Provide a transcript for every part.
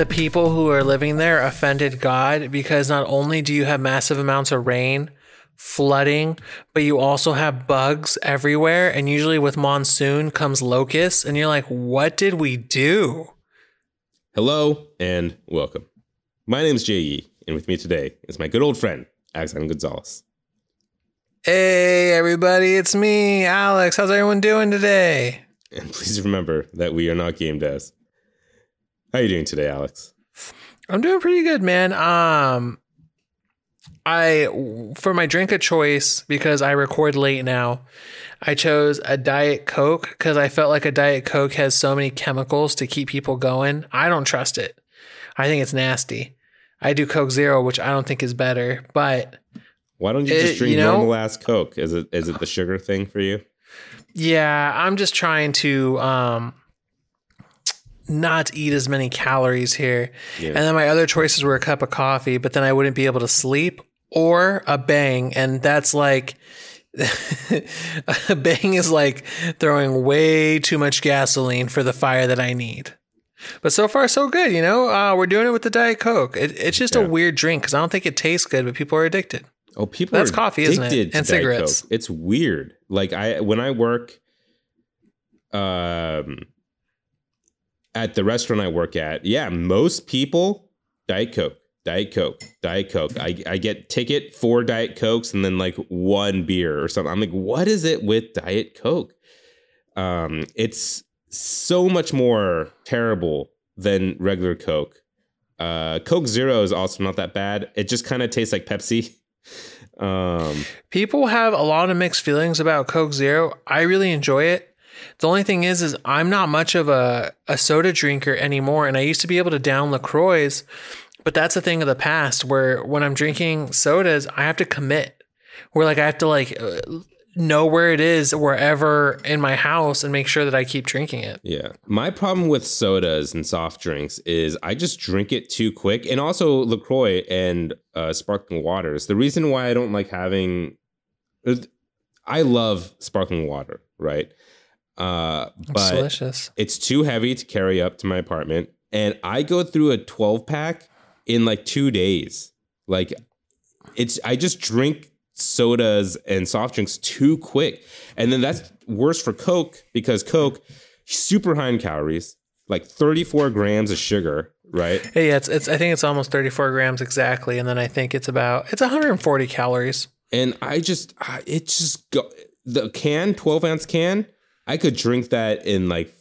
the people who are living there offended God because not only do you have massive amounts of rain, flooding, but you also have bugs everywhere. And usually with monsoon comes locusts. And you're like, what did we do? Hello and welcome. My name is J.E., and with me today is my good old friend, Alexander Gonzalez. Hey, everybody, it's me, Alex. How's everyone doing today? And please remember that we are not game devs. How are you doing today, Alex? I'm doing pretty good, man. Um, I for my drink of choice because I record late now. I chose a diet coke because I felt like a diet coke has so many chemicals to keep people going. I don't trust it. I think it's nasty. I do Coke Zero, which I don't think is better, but Why don't you just drink you know- normal ass Coke? Is it is it the sugar thing for you? yeah, I'm just trying to um not eat as many calories here. Yeah. And then my other choices were a cup of coffee, but then I wouldn't be able to sleep or a bang. And that's like, a bang is like throwing way too much gasoline for the fire that I need. But so far, so good. You know, uh, we're doing it with the Diet Coke. It, it's just Yeah. a weird drink because I don't think it tastes good, but people are addicted. Oh, people That's coffee, isn't it? And cigarettes. It's weird. Like I when I work um at the restaurant I work at, yeah, most people Diet Coke, Diet Coke, Diet Coke. I, I get ticket for Diet Cokes and then like one beer or something. I'm like, what is it with Diet Coke? Um, it's so much more terrible than regular Coke. Uh, Coke Zero is also not that bad. It just kind of tastes like Pepsi. Um, People have a lot of mixed feelings about Coke Zero. I really enjoy it. The only thing is, is I'm not much of a, a soda drinker anymore, and I used to be able to down Lacroix, but that's a thing of the past. Where when I'm drinking sodas, I have to commit. Where like I have to like uh, know where it is wherever in my house and make sure that I keep drinking it. yeah. My problem with sodas and soft drinks is I just drink it too quick, and also Lacroix and uh, sparkling waters. The reason why I don't like having, I love sparkling water, right? Uh, but delicious. it's too heavy to carry up to my apartment. And i go through a 12 pack in like two days. Like it's i just drink sodas and soft drinks too quick. And then that's worse for coke because coke super high in calories like 34 grams of sugar right? Hey, yeah, it's, it's I think it's almost 34 grams exactly, and then I think it's about it's 140 calories. and i just I- it just go the can 12 ounce can i could drink that in like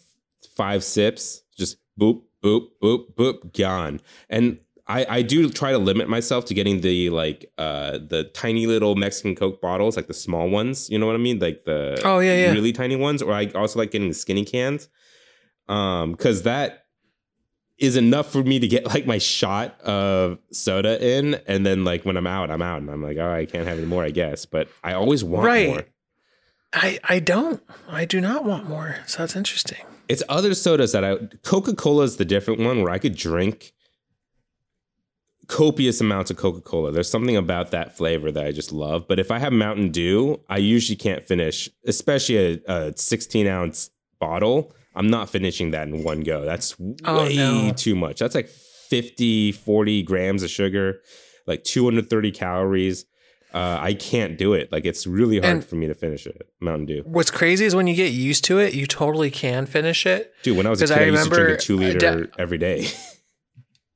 five sips just boop boop boop boop gone and I, I do try to limit myself to getting the like uh the tiny little Mexican Coke bottles, like the small ones. You know what I mean? Like the Oh, yeah, yeah. really tiny ones. Or I also like getting the skinny cans. Um, because that is enough for me to get like my shot of soda in, and then like when I'm out, I'm out, and I'm like, oh, I can't have any more, I guess. But I always want Right. more. I I don't. I do not want more. So that's interesting. It's other sodas that I Coca Cola is the different one where I could drink copious amounts of Coca Cola. There's something about that flavor that I just love. But if I have Mountain Dew, I usually can't finish, especially a, a 16 ounce bottle. I'm not finishing that in one go. That's Oh, way no. too much. That's like 50, 40 grams of sugar, like 230 calories. Uh, I can't do it. Like it's really hard And- for me to finish it. Mountain Dew, What's crazy is when you get used to it, you totally can finish it. dude. When I was a kid, I I, used to drink a two liter da- every day.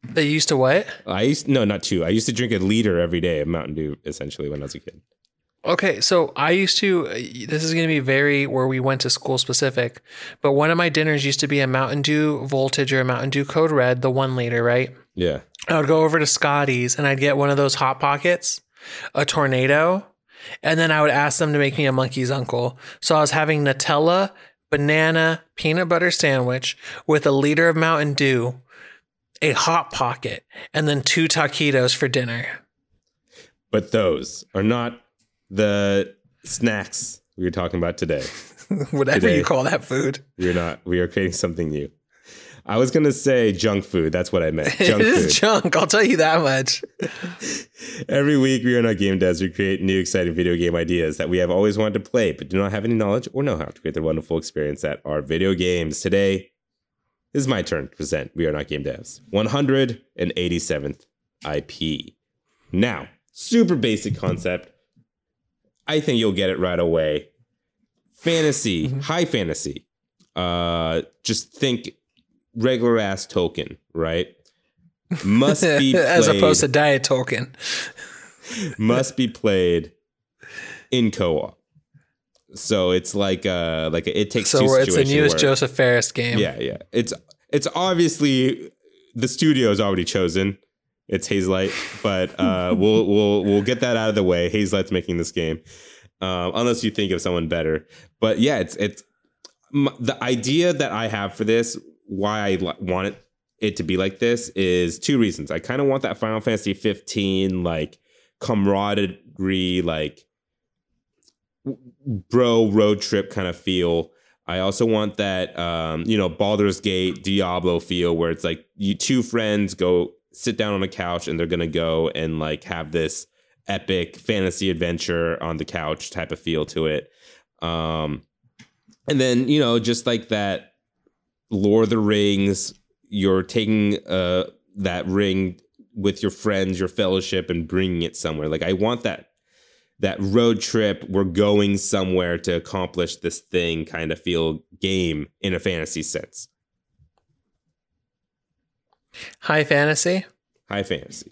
They used to what? I used no, not two. I used to drink a liter every day of Mountain Dew, essentially, when I was a kid. Okay, so I used to. This is going to be very where we went to school specific, but one of my dinners used to be a Mountain Dew Voltage or a Mountain Dew Code Red, the one liter, right? Yeah, I would go over to Scotty's and I'd get one of those hot pockets, a tornado, and then I would ask them to make me a monkey's uncle. So I was having Nutella, banana, peanut butter sandwich with a liter of Mountain Dew, a hot pocket, and then two taquitos for dinner. but those are not the snacks we were talking about today. Whatever Today. you call that food. We're not. We are creating something new. I was gonna say junk food. That's what I meant. It Junk is food. junk, I'll tell you that much. Every week, we are not game devs. We create new, exciting video game ideas that we have always wanted to play, but do not have any knowledge or know how to create the wonderful experience that are video games. Today, This is my turn to present. We are not game devs. 187th IP. Now, super basic concept. I think you'll get it right away. Fantasy, Mhm. high fantasy. Uh, just think regular ass Tolkien, right? Must be as opposed to played- Diet Tolkien. must be played in co-op. So it's like uh like a, it takes So two it's the newest Josef Fares game. Yeah, yeah. It's it's obviously the studio is already chosen. It's Hazelight, but uh, we'll we'll we'll get that out of the way. Hazelight's making this game, um, unless you think of someone better. But yeah, it's it's the idea that I have for this. Why I want it it to be like this is two reasons. I kind of want that Final Fantasy 15 like camaraderie, like bro road trip kind of feel. I also want that um, you know, Baldur's Gate, Diablo feel where it's like you two friends go sit down on a couch and they're gonna go and like have this epic fantasy adventure on the couch type of feel to it. Um and then, you know, just like that Lord of the Rings, you're taking uh that ring with your friends, your fellowship, and bringing it somewhere. Like I want that that road trip. We're going somewhere to accomplish this thing. Kind of feel game in a fantasy sense. High fantasy. High fantasy.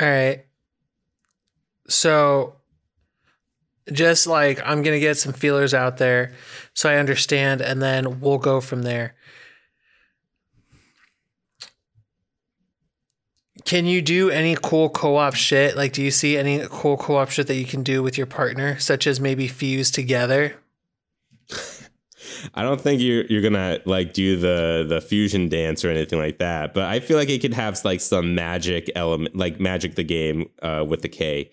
All right. So just like I'm going to get some feelers out there so I understand and then we'll go from there. Can you do any cool co-op shit? Like do you see any cool co-op shit that you can do with your partner such as maybe fuse together? I don't think you're you're gonna like do the the fusion dance or anything like that, but I feel like it could have like some magic element, like Magicka the Game uh, with the K,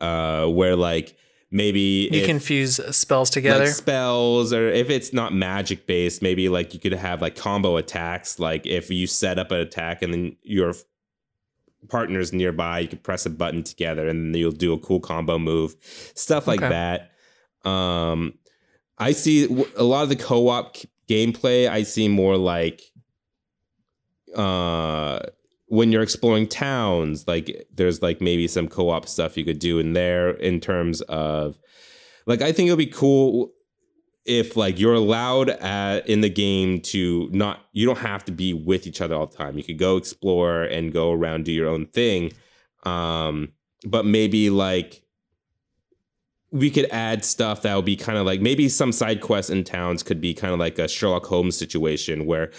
uh, where like maybe You if- can fuse spells together. like spells or if it's not magic based maybe like you could have like combo attacks like if you set up an attack and then your partner's nearby you could press a button together and then you'll do a cool combo move stuff like Okay. that um i see a lot of the co-op gameplay i see more like uh when you're exploring towns like there's like maybe some co-op stuff you could do in there in terms of like i think it'll be cool if like you're allowed at, in the game to not you don't have to be with each other all the time. You could go explore and go around do your own thing. Um but maybe like we could add stuff that would be kind of like maybe some side quests in towns could be kind of like a Sherlock Holmes situation where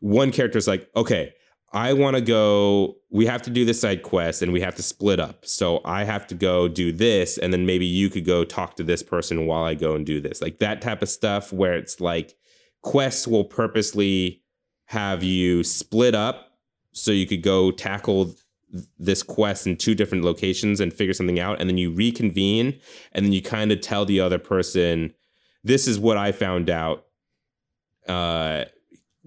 one character's like, okay, I want to go, we have to do this side quest and we have to split up. So I have to go do this, and then maybe you could go talk to this person while I go and do this. Like that type of stuff where it's like quests will purposely have you split up so you could go tackle this quest in two different locations and figure something out and then you reconvene and then you kind of tell the other person this is what i found out uh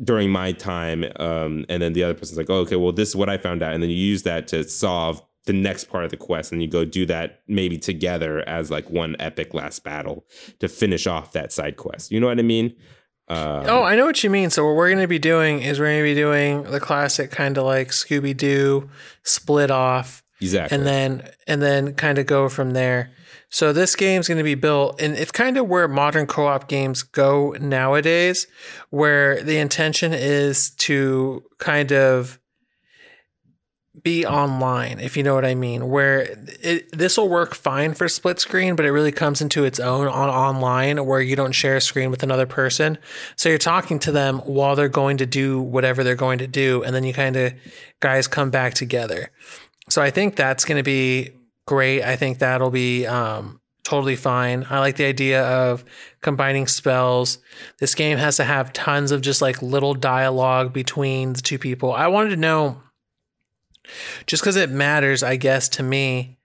during my time um and then the other person's like oh, okay well this is what i found out and then you use that to solve the next part of the quest and you go do that maybe together as like one epic last battle to finish off that side quest you know what i mean um, Oh, I know what you mean. So what we're going to be doing is we're going to be doing the classic kind of like Scooby Doo split off, exactly and then and then kind of go from there. So this game's going to be built, and it's kind of where modern co-op games go nowadays, where the intention is to kind of be online, if you know what I mean. Where this will work fine for split screen, but it really comes into its own on online, where you don't share a screen with another person. So you're talking to them while they're going to do whatever they're going to do, and then you kind of guys come back together. So I think that's going to be great. I think that'll be um, totally fine. I like the idea of combining spells. This game has to have tons of just like little dialogue between the two people. I wanted to know, just because it matters, I guess, to me.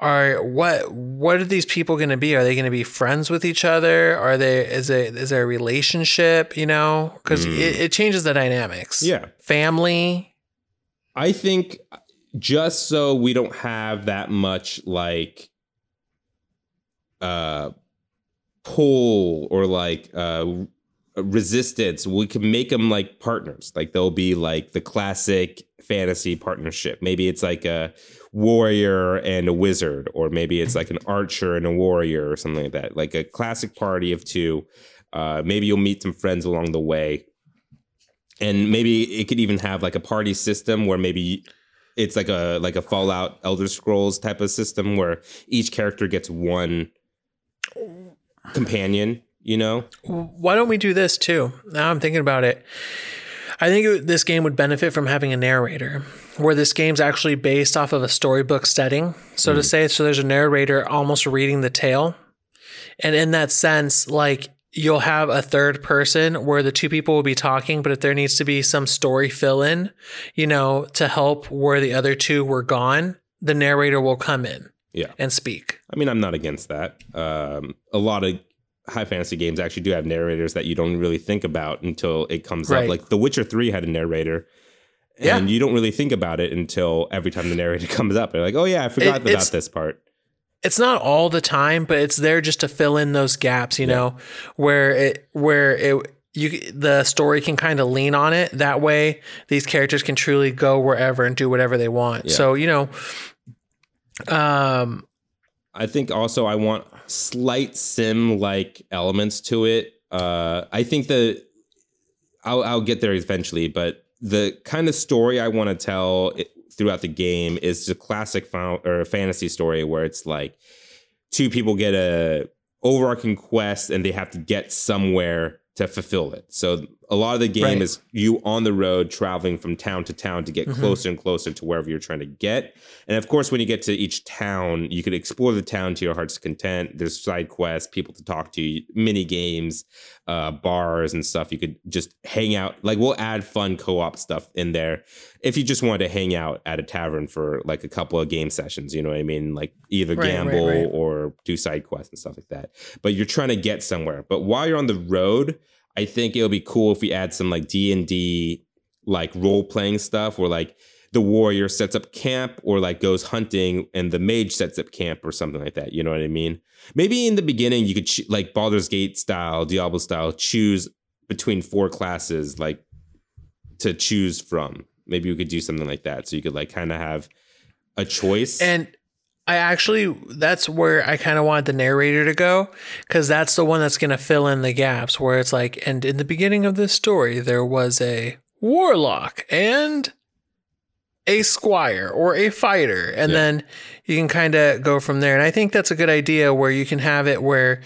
Are what what are these people going to be? Are they going to be friends with each other? Are they is it is there a relationship? You know, because Mm. it, it changes the dynamics. yeah family. I think just so we don't have that much like uh pull or like uh resistance we can make them like partners. Like they'll be like the classic fantasy partnership. Maybe it's like a warrior and a wizard or maybe it's like an archer and a warrior or something like that. Like a classic party of two. Uh, maybe you'll meet some friends along the way. And maybe it could even have like a party system where maybe it's like a like a fallout elder scrolls type of system where each character gets one companion you know Why don't we do this too? Now I'm thinking about it. I think this game would benefit from having a narrator, where this game's actually based off of a storybook setting, so to mm. say. So there's a narrator almost reading the tale. And in that sense, like you'll have a third person where the two people will be talking, but if there needs to be some story fill in, you know, to help where the other two were gone, the narrator will come in yeah and speak. I mean, I'm not against that. Um, a lot of high fantasy games actually do have narrators that you don't really think about until it comes Right. up. Like The Witcher 3 had a narrator. Yeah. And you don't really think about it until every time the narrator comes up. They're like, oh, yeah, I forgot It- about this part. It's not all the time, but it's there just to fill in those gaps, you know, where it where it you the story can kind of lean on it. That way, these characters can truly go wherever and do whatever they want. Yeah. So you know, um, I think also I want slight sim like elements to it. Uh, I think the I'll, I'll get there eventually, but the kind of story I want to tell it, throughout the game is the classic final, or fantasy story where it's like two people get a overarching quest and they have to get somewhere to fulfill it. So a lot of the game Right. is you on the road traveling from town to town to get Mhm. closer and closer to wherever you're trying to get. And of course, when you get to each town, you could explore the town to your heart's content. There's side quests, people to talk to, mini games, uh, bars and stuff. You could just hang out. Like we'll add fun co-op stuff in there if you just wanted to hang out at a tavern for like a couple of game sessions. You know what I mean? Like either right, gamble right. or do side quests and stuff like that. But you're trying to get somewhere. But while you're on the road, I think it'll be cool if we add some like D and D like role playing stuff where like the warrior sets up camp or like goes hunting and the mage sets up camp or something like that. You know what I mean? Maybe in the beginning you could ch- like Baldur's Gate style, Diablo style, choose between four classes like to choose from. Maybe we could do something like that so you could like kind of have a choice. and I actually that's where I kind of wanted the narrator to go because that's the one that's going to fill in the gaps where it's like, and in the beginning of this story, there was a warlock and a squire or a fighter, and Yeah. then you can kind of go from there. And I think that's a good idea where you can have it where,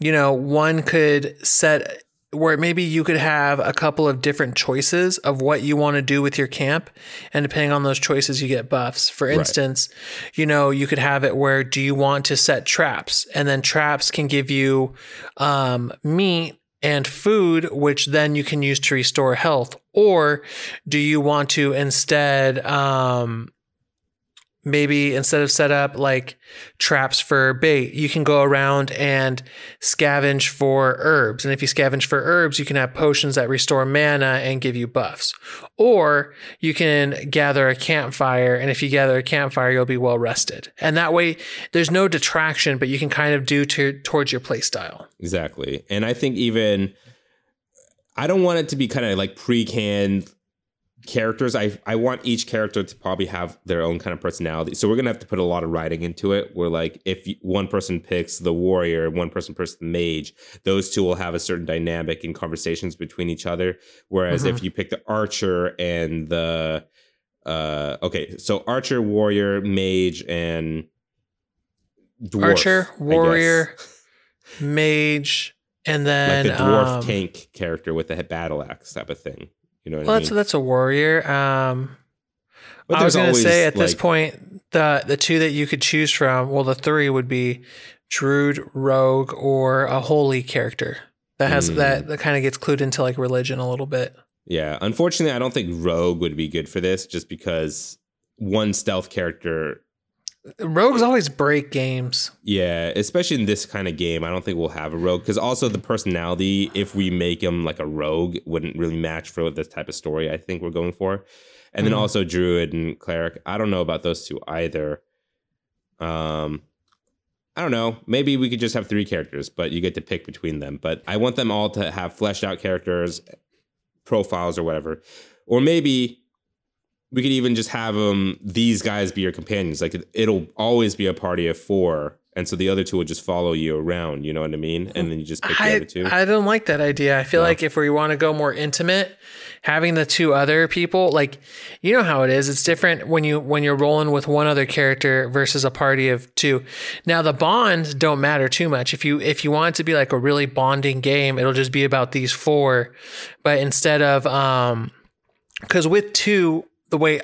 you know, one could set where maybe you could have a couple of different choices of what you want to do with your camp and depending on those choices you get buffs. For instance you know you could have it where do you want to set traps? And then traps can give you um, meat and food which then you can use to restore health. Or do you want to instead um, maybe instead of set up like traps for bait, you can go around and scavenge for herbs. And if you scavenge for herbs, you can have potions that restore mana and give you buffs. Or you can gather a campfire, and if you gather a campfire, you'll be well rested. And that way, there's no detraction, but you can kind of do to towards your play style. Exactly. And I think even I don't want it to be kind of like pre-canned characters. I I want each character to probably have their own kind of personality. So we're gonna have to put a lot of writing into it. Where like if one person picks the warrior, one person picks the mage, those two will have a certain dynamic in conversations between each other. Whereas if you pick the archer and the uh okay, so archer, warrior, mage, and dwarf, Archer, warrior, mage, and then like a dwarf um, tank character with a battle axe type of thing. You know Well, I that's mean? that's a warrior. Um, I was going to say at this point the the two that you could choose from. Well, the three would be druid, rogue, or a holy character that has Mm. that that kind of gets clued into like religion a little bit. Yeah, unfortunately, I don't think rogue would be good for this, just because one stealth character. Rogues always break games. Yeah, especially in this kind of game, I don't think we'll have a rogue because also the personality, if we make him like a rogue, wouldn't really match for this type of story. I think we're going for, and then Mhm. also druid and cleric. I don't know about those two either. Um, I don't know. Maybe we could just have three characters, but you get to pick between them. But I want them all to have fleshed out characters, profiles, or whatever. Or maybe we could even just have them these guys be your companions. Like it'll always be a party of four, and so the other two will just follow you around. You know what I mean? And then you just pick the other two. I don't like that idea. I feel No. like if we want to go more intimate, having the two other people, like you know how it is. It's different when you when you're rolling with one other character versus a party of two. Now the bonds don't matter too much. If you if you want it to be like a really bonding game, it'll just be about these four. But instead of um because with two, the way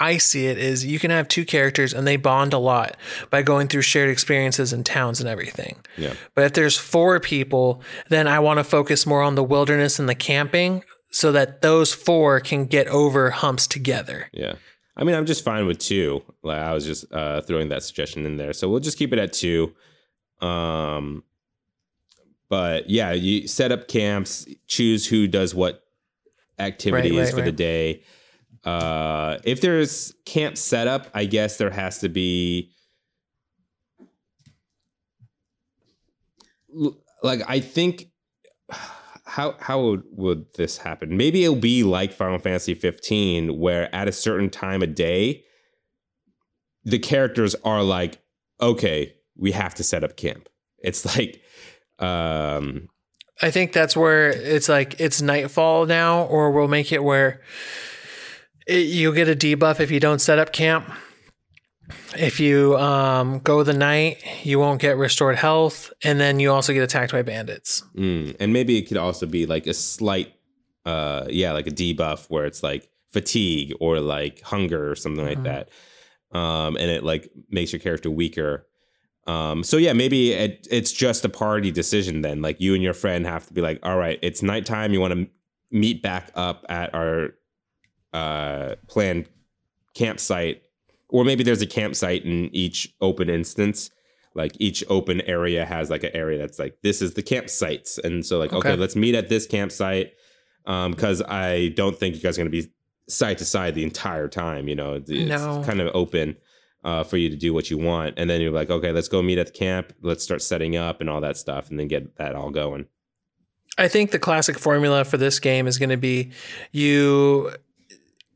I see it is you can have two characters and they bond a lot by going through shared experiences and towns and everything. yeah. But if there's four people, then I want to focus more on the wilderness and the camping so that those four can get over humps together. Yeah. I mean, I'm just fine with two. Like I was just uh, throwing that suggestion in there. So we'll just keep it at two. Um, but yeah, you set up camps, choose who does what activities right, for the day. Uh, if there's camp setup, I guess there has to be like I think how how would, would this happen? Maybe it'll be like Final Fantasy 15 where at a certain time of day the characters are like okay, we have to set up camp. It's like um I think that's where it's like it's nightfall now, or we'll make it where you'll get a debuff if you don't set up camp. If you um, go the night, you won't get restored health, and then you also get attacked by bandits. mm, and maybe it could also be like a slight uh yeah, like a debuff where it's like fatigue or like hunger or something like Mhm. that. Um and it like makes your character weaker. Um, so yeah, maybe it, it's just a party decision then. Like you and your friend have to be like, all right, it's nighttime. You want to meet back up at our uh, planned campsite, or maybe there's a campsite in each open instance. Like each open area has like an area that's like this is the campsites, and so like okay, Okay. let's meet at this campsite Um because I don't think you guys are going to be side to side the entire time. You know, it's No. kind of open uh, for you to do what you want. And then you're like, okay, let's go meet at the camp. Let's start setting up and all that stuff, and then get that all going. I think the classic formula for this game is going to be you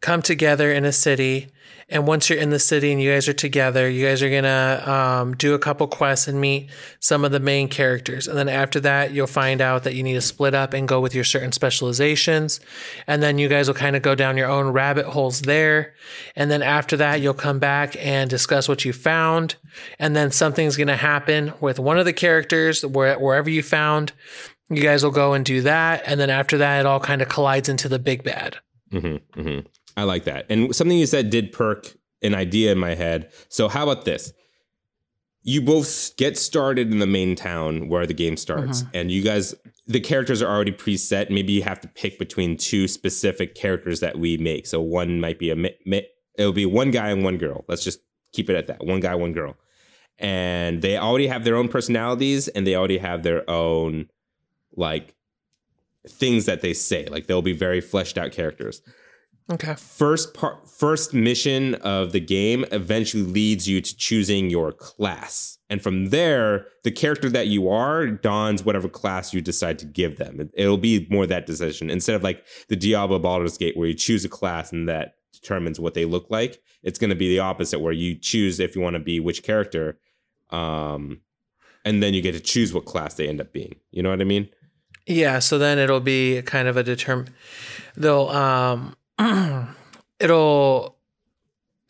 come together in a city, and once you're in the city and you guys are together, you guys are going to um, do a couple quests and meet some of the main characters. And then after that, you'll find out that you need to split up and go with your certain specializations. And then you guys will kind of go down your own rabbit holes there. And then after that, you'll come back and discuss what you found. And then something's going to happen with one of the characters where, wherever you found you guys will go and do that and then after that it all kind of collides into the big bad hmm hmm I like that. And something you said did perk an idea in my head. So how about this? You both get started in the main town where the game starts, uh-huh. and you guys, the characters are already preset. Maybe you have to pick between two specific characters that we make. So one might be a, it'll be one guy and one girl. Let's just keep it at that. One guy, one girl. And they already have their own personalities, and they already have their own like things that they say. Like they'll be very fleshed out characters okay. First part first mission of the game eventually leads you to choosing your class. And from there the character that you are dons whatever class you decide to give them. It- it'll be more that decision. Instead of like the diablo baldur's gate where you choose a class and that determines what they look like it's going to be the opposite where you choose if you want to be which character um and then you get to choose what class they end up being. You know what i mean? Yeah so then it'll be kind of a determine. they'll um it'll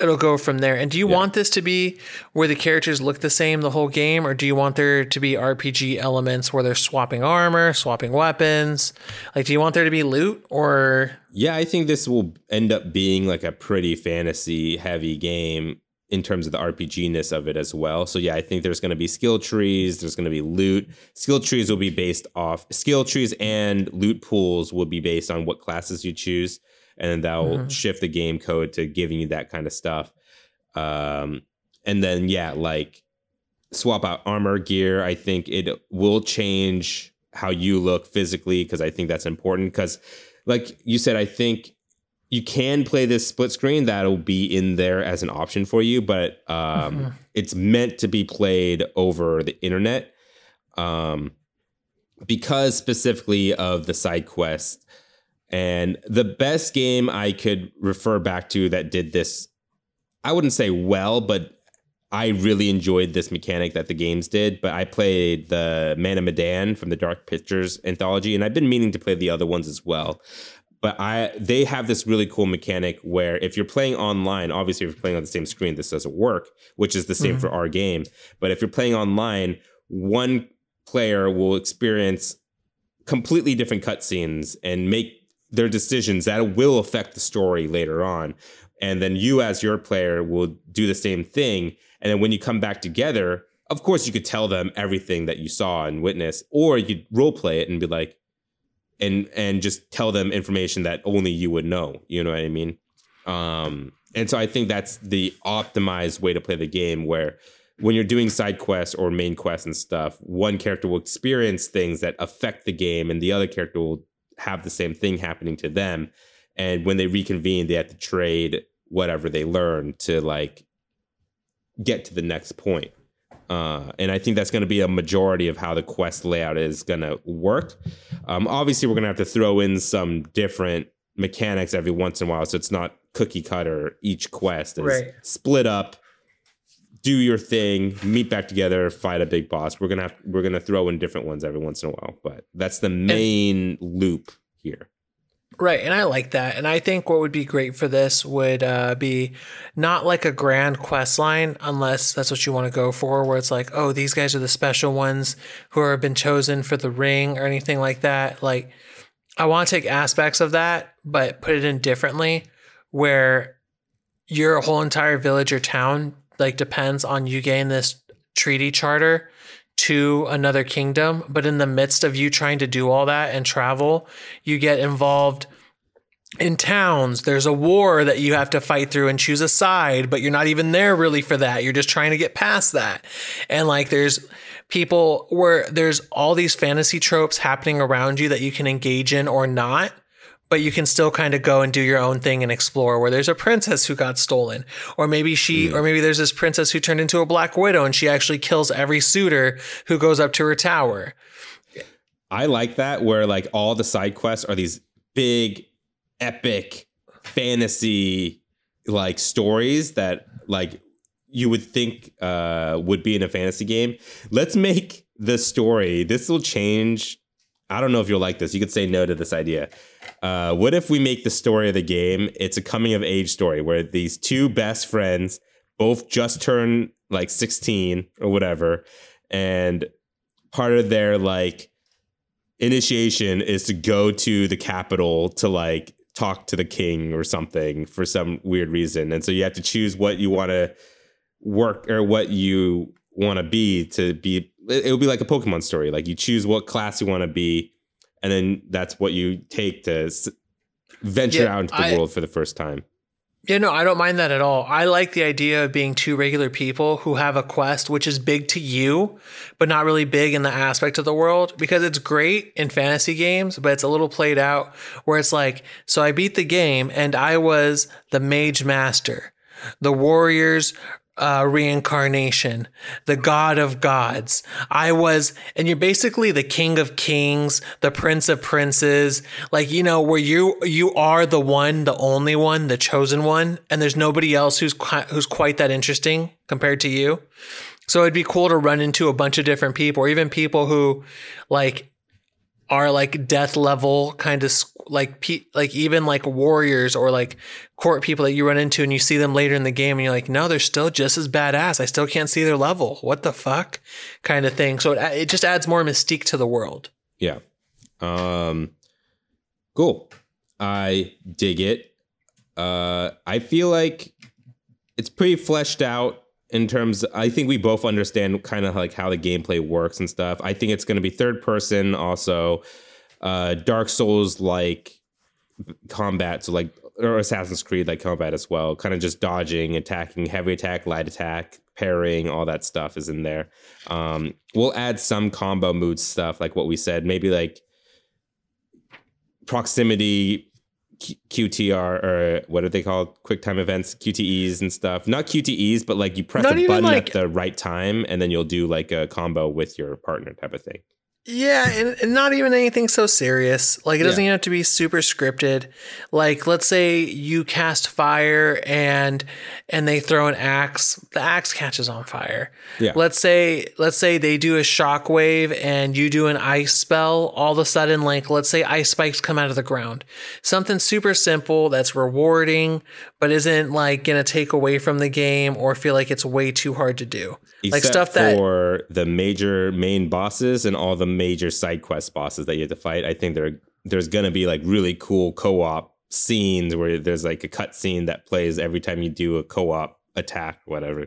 it'll go from there and do you Yeah. want this to be where the characters look the same the whole game or do you want there to be rpg elements where they're swapping armor swapping weapons like do you want there to be loot or Yeah, I think this will end up being like a pretty fantasy heavy game in terms of the RPG ness of it as well. So yeah, I think there's going to be skill trees, there's going to be loot. Skill trees will be based off skill trees and loot pools will be based on what classes you choose and then that will Mhm. shift the game code to giving you that kind of stuff. Um and then yeah, like swap out armor gear. I think it will change how you look physically because I think that's important because like you said, I think you can play this split screen that'll be in there as an option for you, but um, mm-hmm. it's meant to be played over the internet. Um, because specifically of the side quest. And the best game I could refer back to that did this, I wouldn't say well, but I really enjoyed this mechanic that the games did. But I played the Man of Medan from the Dark Pictures anthology, and I've been meaning to play the other ones as well. But I they have this really cool mechanic where if you're playing online, obviously if you're playing on the same screen, this doesn't work, which is the same mm-hmm. for our game. But if you're playing online, one player will experience completely different cutscenes and make their decisions that will affect the story later on. And then you, as your player, will do the same thing. And then when you come back together, of course, you could tell them everything that you saw and witnessed, or you could role play it and be like, and and just tell them information that only you would know. You know what I mean? Um, and so I think that's the optimized way to play the game, where when you're doing side quests or main quests and stuff, one character will experience things that affect the game, and the other character will have the same thing happening to them. And when they reconvene, they have to trade whatever they learn to like get to the next point. Uh, and I think that's going to be a majority of how the quest layout is going to work. Um, obviously, we're going to have to throw in some different mechanics every once in a while, so it's not cookie cutter. Each quest is right. split up do your thing, meet back together, fight a big boss. We're gonna have, we're gonna throw in different ones every once in a while, but that's the main and, loop here. Right, and I like that. And I think what would be great for this would uh, be not like a grand quest line, unless that's what you want to go for, where it's like, oh, these guys are the special ones who have been chosen for the ring or anything like that. Like, I want to take aspects of that, but put it in differently, where your whole entire village or town like depends on you getting this treaty charter to another kingdom, but in the midst of you trying to do all that and travel, you get involved in towns. There's a war that you have to fight through and choose a side, but you're not even there really for that. You're just trying to get past that. And like there's people where there's all these fantasy tropes happening around you that you can engage in or not but you can still kind of go and do your own thing and explore where there's a princess who got stolen. Or maybe she mm. or maybe there's this princess who turned into a black widow and she actually kills every suitor who goes up to her tower. I like that where like all the side quests are these big epic fantasy like stories that like you would think uh would be in a fantasy game. Let's make the story this will change i don't know if you'll like this you could say no to this idea uh, what if we make the story of the game? It's a coming of age story where these two best friends both just turn like 16 or whatever, and part of their like initiation is to go to the capital to like talk to the king or something for some weird reason. And so you have to choose what you want to work or what you want to be to be it would be like a Pokemon story. Like you choose what class you want to be and then that's what you take to venture yeah, out into the I, world for the first time. Yeah, no, I don't mind that at all. I like the idea of being two regular people who have a quest which is big to you, but not really big in the aspect of the world because it's great in fantasy games, but it's a little played out where it's like, so I beat the game and I was the mage master. The warriors uh, reincarnation, the God of gods. I was, and you're basically the King of kings, the Prince of princes, like, you know, where you, you are the one, the only one, the chosen one, and there's nobody else who's, who's quite that interesting compared to you. So it'd be cool to run into a bunch of different people or even people who like are like death level kind of like pe- like even like warriors or like court people that you run into and you see them later in the game and you're like no they're still just as badass. I still can't see their level. What the fuck? Kind of thing. So it, it just adds more mystique to the world. Yeah. Um cool. I dig it. Uh i feel like it's pretty fleshed out in terms i think we both understand kind of like how the gameplay works and stuff. I think it's going to be third person also uh dark souls like combat so like or assassin's creed like combat as well kind of just dodging attacking heavy attack light attack parrying all that stuff is in there um we'll add some combo mood stuff like what we said maybe like proximity Q- QTR or what are they called? Quick time events, QTEs and stuff. Not QTEs, but like you press Not a button like- at the right time and then you'll do like a combo with your partner type of thing. Yeah, and, and not even anything so serious. Like it doesn't Yeah. even have to be super scripted. Like let's say you cast fire and and they throw an axe, the axe catches on fire. Yeah. Let's say let's say they do a shock wave and you do an ice spell. All of a sudden, like let's say ice spikes come out of the ground. Something super simple that's rewarding, but isn't like gonna take away from the game or feel like it's way too hard to do. like stuff that for the major main bosses and all the major side quest bosses that you have to fight. I think there there's gonna be like really cool co-op scenes where there's like a cut scene that plays every time you do a co-op attack, whatever.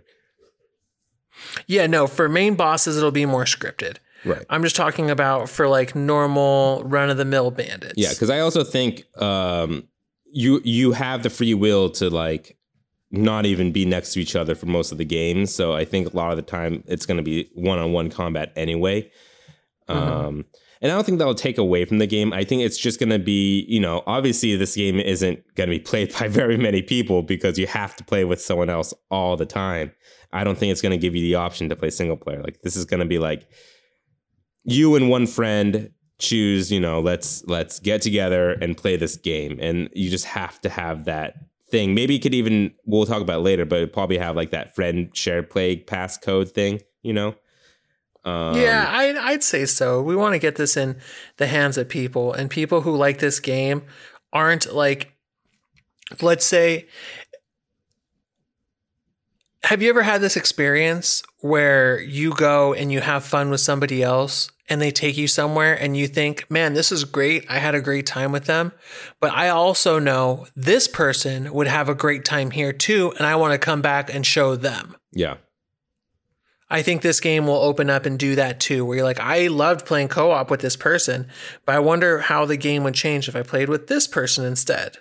Yeah, no, for main bosses it'll be more scripted. Right. I'm just talking about for like normal run of the mill bandits. Yeah, because I also think um, you you have the free will to like not even be next to each other for most of the games. So I think a lot of the time it's going to be one on one combat anyway. Um, and I don't think that'll take away from the game. I think it's just going to be, you know, obviously this game isn't going to be played by very many people because you have to play with someone else all the time. I don't think it's going to give you the option to play single player. Like this is going to be like you and one friend choose, you know, let's let's get together and play this game and you just have to have that thing. Maybe you could even we'll talk about later, but probably have like that friend shared play passcode thing, you know. Um, yeah, I'd, I'd say so. We want to get this in the hands of people, and people who like this game aren't like, let's say, have you ever had this experience where you go and you have fun with somebody else and they take you somewhere and you think, man, this is great. I had a great time with them. But I also know this person would have a great time here too. And I want to come back and show them. yeah. I think this game will open up and do that too, where you're like, I loved playing co op with this person, but I wonder how the game would change if I played with this person instead.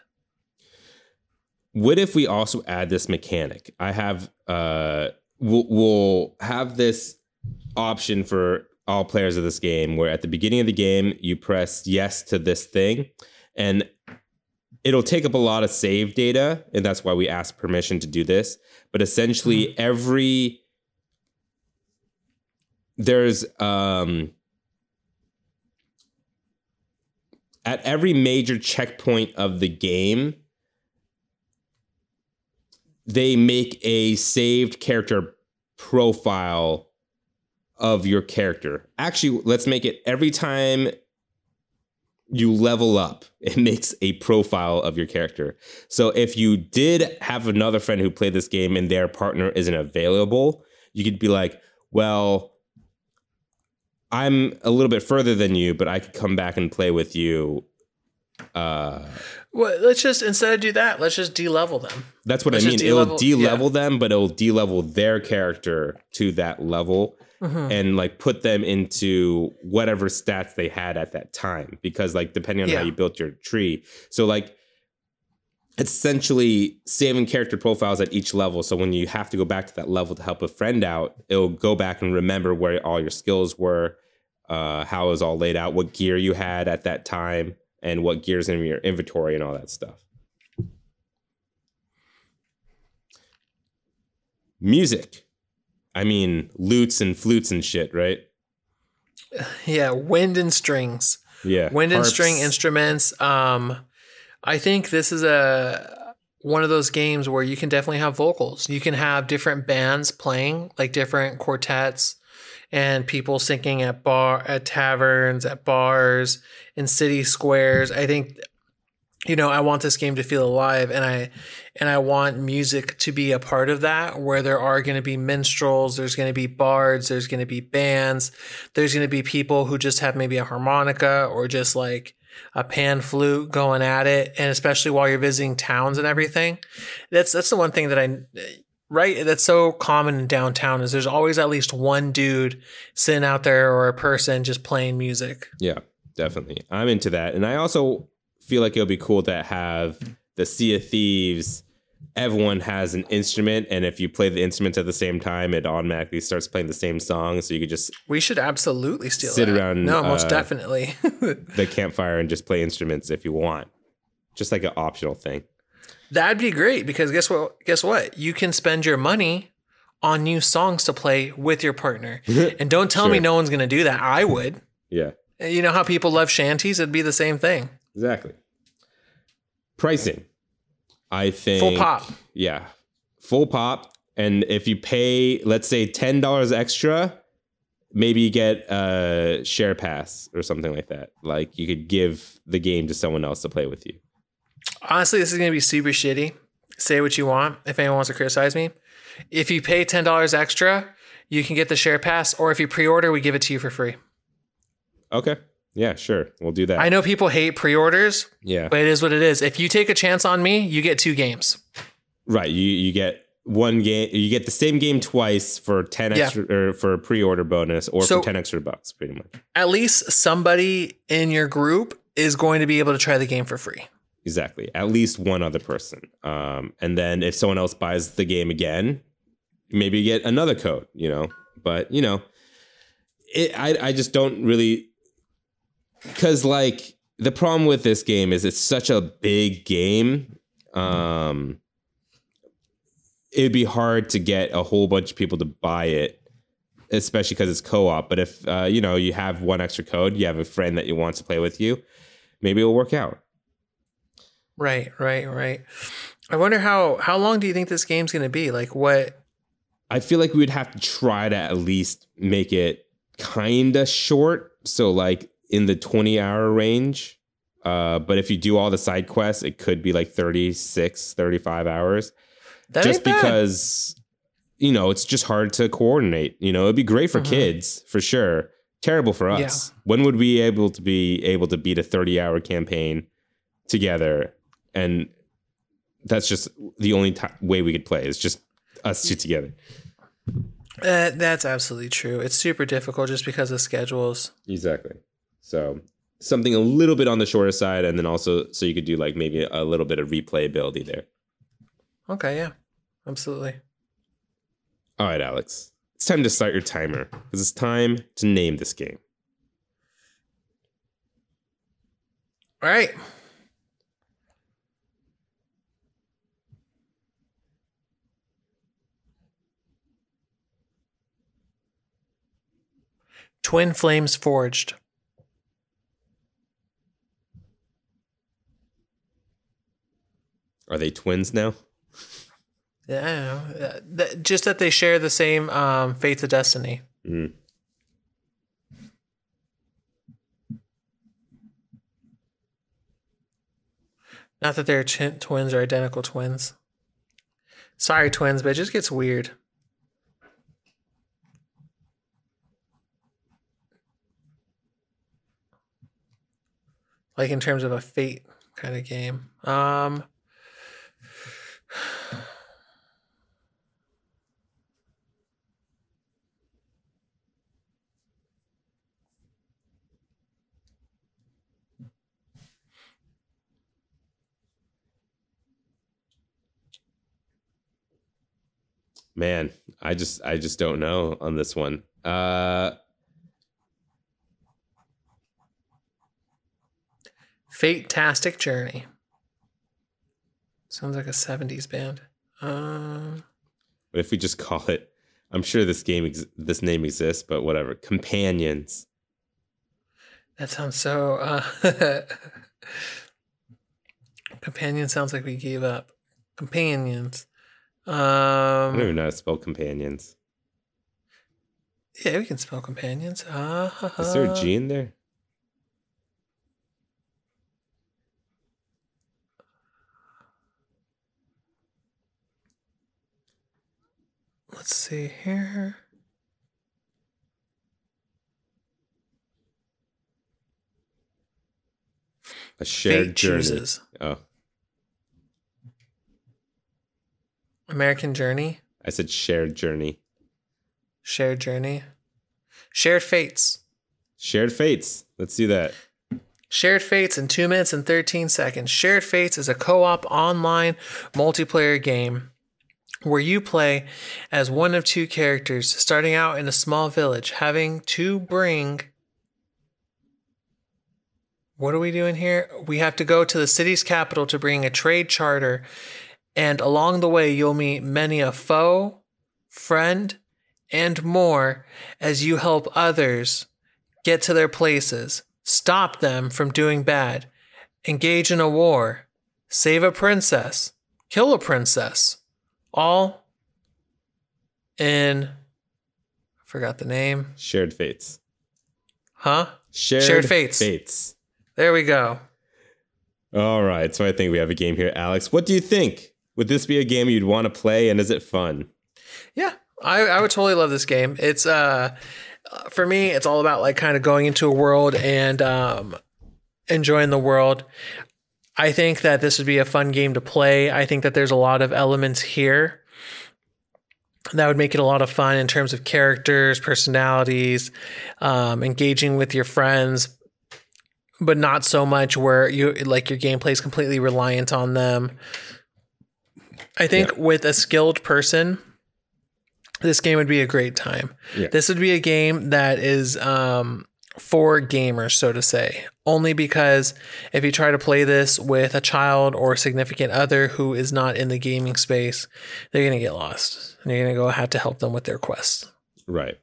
What if we also add this mechanic? I have uh we'll, we'll have this option for all players of this game where at the beginning of the game you press yes to this thing and it'll take up a lot of save data and that's why we ask permission to do this but essentially every there's um at every major checkpoint of the game they make a saved character profile of your character. Actually, let's make it every time you level up, it makes a profile of your character. So if you did have another friend who played this game and their partner isn't available, you could be like, well, I'm a little bit further than you, but I could come back and play with you. Uh, Well, let's just instead of do that, let's just de-level them. that's what Let's I mean. just It'll de-level- de-level them, but it'll de-level their character to that level Mhm. and like put them into whatever stats they had at that time. Because like depending on Yeah. how you built your tree. So like essentially saving character profiles at each level. So when you have to go back to that level to help a friend out, it'll go back and remember where all your skills were, uh, how it was all laid out, what gear you had at that time, and what gears in your inventory and all that stuff. Music. I mean, lutes and flutes and shit, right? Yeah, wind and strings. Yeah. wind and string instruments. Um, I think this is a one of those games where you can definitely have vocals. You can have different bands playing, like different quartets, and people singing at bar, at taverns, at bars, in city squares. I think, you know, I want this game to feel alive, and I and I want music to be a part of that. Where there are going to be minstrels, there's going to be bards, there's going to be bands, there's going to be people who just have maybe a harmonica or just like a pan flute going at it and especially while you're visiting towns and everything that's that's the one thing that i right that's so common in downtown is there's always at least one dude sitting out there or a person just playing music Yeah, definitely. I'm into that. And I also feel like it would be cool to have the Sea of Thieves. Everyone has an instrument, and if you play the instrument at the same time, it automatically starts playing the same song. So you could just we should absolutely steal Sit that. around, no most uh, definitely the campfire and just play instruments if you want. just like an optional thing. That'd be great because guess what? Guess what? You can spend your money on new songs to play with your partner. And don't tell me no one's going to do that. I would. Yeah, You know how people love shanties? It'd be the same thing. exactly. Pricing, I think Full pop. Yeah, full pop. And if you pay, let's say ten dollars extra, maybe you get a share pass or something like that. Like you could give the game to someone else to play with you. Honestly, this is going to be super shitty. Say what you want if anyone wants to criticize me. If you pay $10 extra, you can get the share pass, or if you pre order, we give it to you for free. Okay. Yeah, sure. We'll do that. I know people hate pre orders, yeah. but it is what it is. If you take a chance on me, you get two games. Right. You you get one game. You get the same game twice for ten Yeah. extra or for a pre-order bonus or So- for ten extra bucks, pretty much. At least somebody in your group is going to be able to try the game for free. Exactly. At least one other person. Um, and then if someone else buys the game again, maybe you get another code. You know. But you know, it. I I just don't really because like the problem with this game is it's such a big game. Um, it'd be hard to get a whole bunch of people to buy it, especially because it's co-op. But if uh, you know you have one extra code, you have a friend that you want to play with you, maybe it'll work out. Right, right, right. I wonder how how long do you think this game's going to be? Like what? I feel like we would have to try to at least make it kind of short, so like in the twenty hour range. Uh, but if you do all the side quests, it could be like 36, 35 hours. That just because you know it's just hard to coordinate you know it'd be great for Mhm. kids for sure terrible for Yeah. us when would we be able to be able to beat a 30 hour campaign together and that's just the only ti way we could play is just us two together Uh, that's absolutely true. It's super difficult just because of schedules. exactly so something a little bit on the shorter side and then also so you could do like maybe a little bit of replayability there Okay, yeah, absolutely. all right alex it's time to start your timer because it's time to name this game All right. Twin Flames Forged. Are they twins now Yeah, I don't know. Uh, just that they share the same um, faith of destiny. Mm. Not that they're ch- twins or identical twins. Sorry, twins, but it just gets weird. Like in terms of a fate kind of game. Um, Man, I just I just don't know on this one. Uh Fate-tastic Journey. Sounds like a 70s band. Um, what if we just call it I'm sure this game ex- this name exists, but whatever. Companions. that sounds so. Uh, companion sounds like we gave up. Companions. I don't Um, even know how to spell companions. yeah, we can spell companions. Uh, Is there a G in there? Let's see here. A shared Fate journey. chooses. Oh, American Journey. I said shared journey. Shared Journey. Shared Fates. Shared fates. Let's do that. Shared Fates in 2 minutes and 13 seconds. Shared Fates is a co op online multiplayer game where you play as one of two characters starting out in a small village, having to bring what are we doing here? We have to go to the city's capital to bring a trade charter, and along the way, you'll meet many a foe, friend, and more as you help others get to their places, stop them from doing bad, engage in a war, save a princess, kill a princess, all in. I forgot the name. Shared fates. Huh? Shared, Shared fates. Fates. There we go. All right. So I think we have a game here, Alex. What do you think? Would this be a game you'd want to play, and is it fun? Yeah, I, I would totally love this game. It's uh, for me, it's all about like kind of going into a world and um, enjoying the world. I think that this would be a fun game to play. I think that there's a lot of elements here that would make it a lot of fun in terms of characters, personalities, um, engaging with your friends, but not so much where you like your gameplay is completely reliant on them. I think Yeah. with a skilled person, this game would be a great time. Yeah. This would be a game that is um, for gamers, so to say. Only because if you try to play this with a child or significant other who is not in the gaming space, they're gonna get lost, and you're gonna go have to help them with their quests. Right.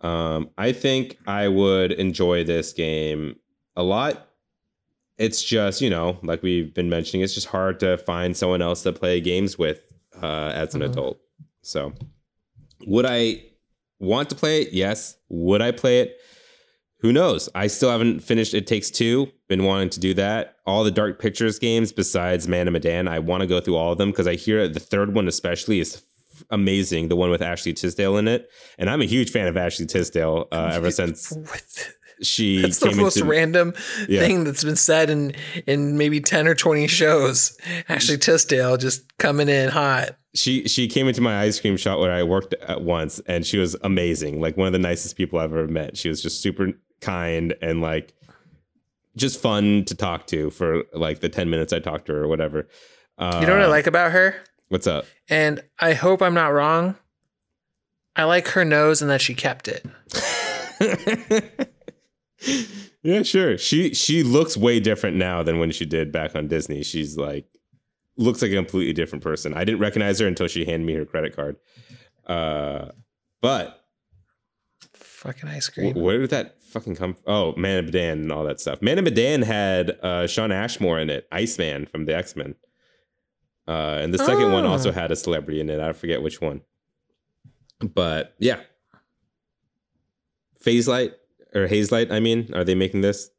Um, I think I would enjoy this game a lot. It's just, you know, like we've been mentioning, it's just hard to find someone else to play games with uh, as an Mhm. adult. So, would I want to play it? Yes. Would I play it? Who knows? I still haven't finished It Takes Two. Been wanting to do that. All the Dark Pictures games besides Man of Medan, I want to go through all of them because I hear the third one especially is f- amazing. The one with Ashley Tisdale in it, and I'm a huge fan of Ashley Tisdale uh, ever since she That's the most into. random Yeah. thing that's been said in in maybe ten or twenty shows. Ashley Tisdale just coming in hot. she she came into my ice cream shop where I worked at once, and she was amazing. Like one of the nicest people I've ever met. She was just super kind and like just fun to talk to for like the ten minutes I talked to her or whatever. Uh, You know what I like about her? What's up? And I hope I'm not wrong. I like her nose and that she kept it. yeah, sure. She she looks way different now than when she did back on Disney. She's like looks like a completely different person. I didn't recognize her until she handed me her credit card. Uh, but Fucking ice wh- cream. where did that fucking come? Oh, Man of Medan and all that stuff. Man of Medan had uh, Shawn Ashmore in it, Iceman from the X Men. Uh, and the second one Oh. also had a celebrity in it. I forget which one. But yeah, Phase Light or Hazelight. I mean, are they making this?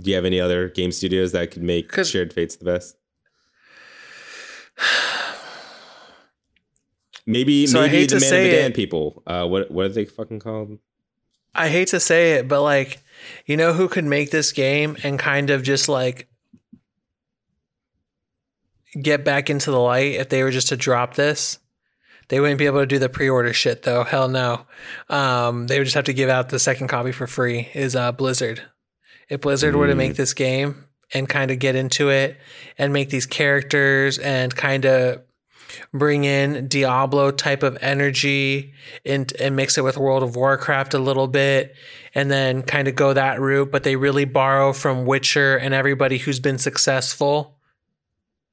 Do you have any other game studios that could make Shared Fates the best? Maybe So I maybe hate the to Man say of Medan it. people. Uh, what what are they fucking called? I hate to say it, but like, you know who could make this game and kind of just like get back into the light if they were just to drop this? They wouldn't be able to do the pre-order shit though. Hell no. Um, they would just have to give out the second copy for free. Is uh, Blizzard. If Blizzard were to Mm. make this game and kind of get into it and make these characters and kind of bring in Diablo type of energy and and mix it with World of Warcraft a little bit and then kind of go that route but they really borrow from Witcher and everybody who's been successful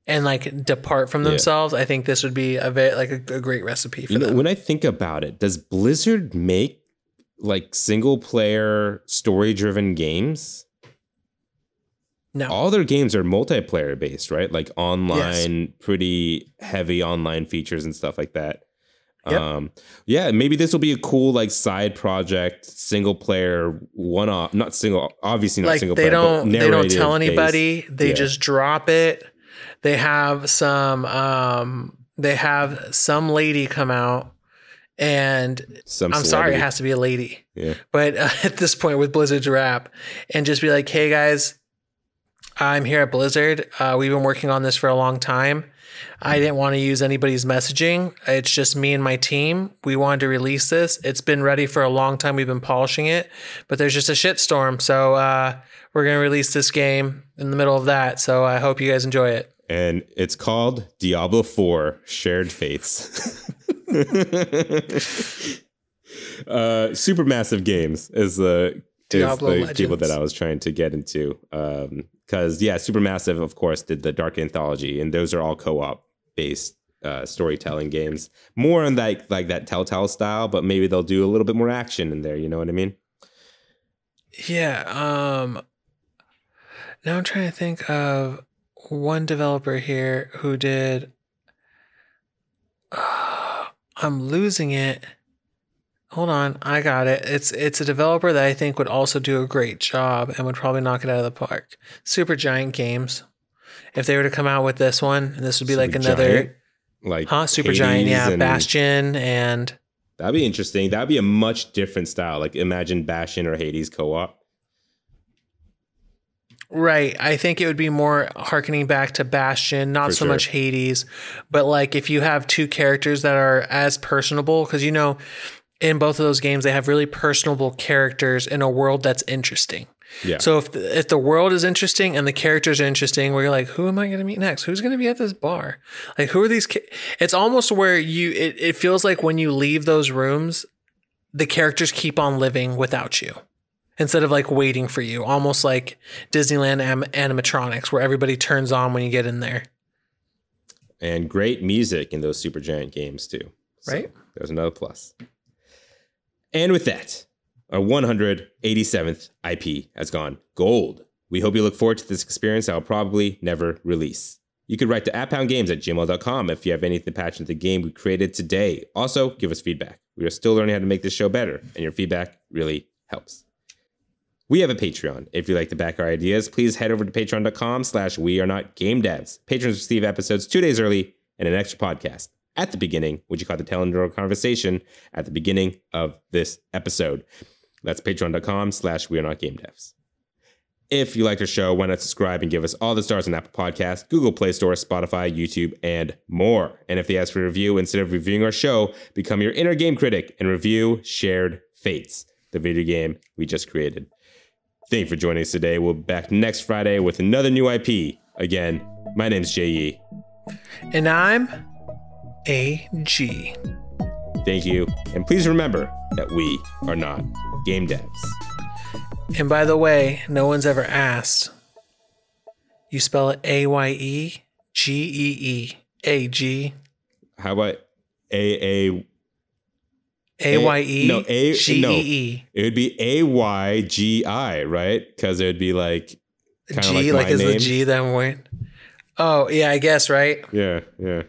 and like depart from Yeah. themselves I think this would be a very like a, a great recipe for You know, them. when I think about it, does Blizzard make like single player story driven games? No. All their games are multiplayer based, right? Like online, pretty heavy online features and stuff like that. Yep. Um, yeah, maybe this will be a cool like side project, single player, one off, not single, obviously not like single they player. but don't they don't tell anybody they Yeah. just drop it they have some um they have some lady come out and Some i'm sorry it has to be a lady Yeah. but uh, at this point with blizzard's rap and just be like hey guys i'm here at blizzard. Uh, we've been working on this for a long time. I didn't want to use anybody's messaging. It's just me and my team. We wanted to release this. It's been ready for a long time. We've been polishing it but there's just a shitstorm. So uh, we're going to release this game in the middle of that. So i hope you guys enjoy it. And it's called Diablo 4 Shared Fates. uh, Supermassive Games is the Diablo the Legends. people that I was trying to get into. Because yeah, Supermassive, of course, did the Dark Anthology, and those are all co-op based uh, storytelling games. More in like like that Telltale style, but maybe they'll do a little bit more action in there. You know what I mean? Yeah. Um now I'm trying to think of one developer here who did I'm losing it. Hold on, I got it. It's it's a developer that I think would also do a great job and would probably knock it out of the park. Supergiant Games. If they were to come out with this one, this would be like Super another Giant, like huh, Supergiant, yeah, and- Bastion and That'd be interesting. That'd be a much different style. Like imagine Bastion or Hades co-op. Right. I think it would be more harkening back to Bastion, not For so sure. much Hades, but like if you have two characters that are as personable, because you know, in both of those games, they have really personable characters in a world that's interesting. Yeah. So if the, if the world is interesting and the characters are interesting, where you're like, who am I going to meet next? Who's going to be at this bar? Like, who are these? Ca-? It's almost where you. It, it feels like when you leave those rooms, the characters keep on living without you instead of like waiting for you, almost like Disneyland am- animatronics, where everybody turns on when you get in there. and great music in those Supergiant games too. So Right. There's another plus. And with that, our 187th IP has gone gold. We hope you look forward to this experience I'll probably never release. You could write to appoundgames at gmail.com if you have anything passionate with the game we created today. Also, give us feedback. We are still learning how to make this show better, and your feedback really helps. We have a Patreon. If you like to back our ideas, please head over to patreon.com slash we are not game devs. Patrons receive episodes two days early and an extra podcast at the beginning, which you call the tail end of our conversation at the beginning of this episode. That's patreon.com slash we are not game devs. If you like our show, why not subscribe and give us all the stars on Apple Podcasts, Google Play Store, Spotify, YouTube, and more. And if they ask for a review, instead of reviewing our show, become your inner game critic and review Shared Fates, the video game we just created. Thank you for joining us today. We'll be back next Friday with another new IP. Again, my name's J.E. And I'm AG. Thank you. And please remember that we are not game devs. And by the way, no one's ever asked. You spell it A Y E G E E A G How about A A? A Y E no, A- G no. E E It would be A Y G I, right? Because it would be like kind of G like, like my is name. the G that wearing. Oh yeah, I guess right. Yeah, yeah.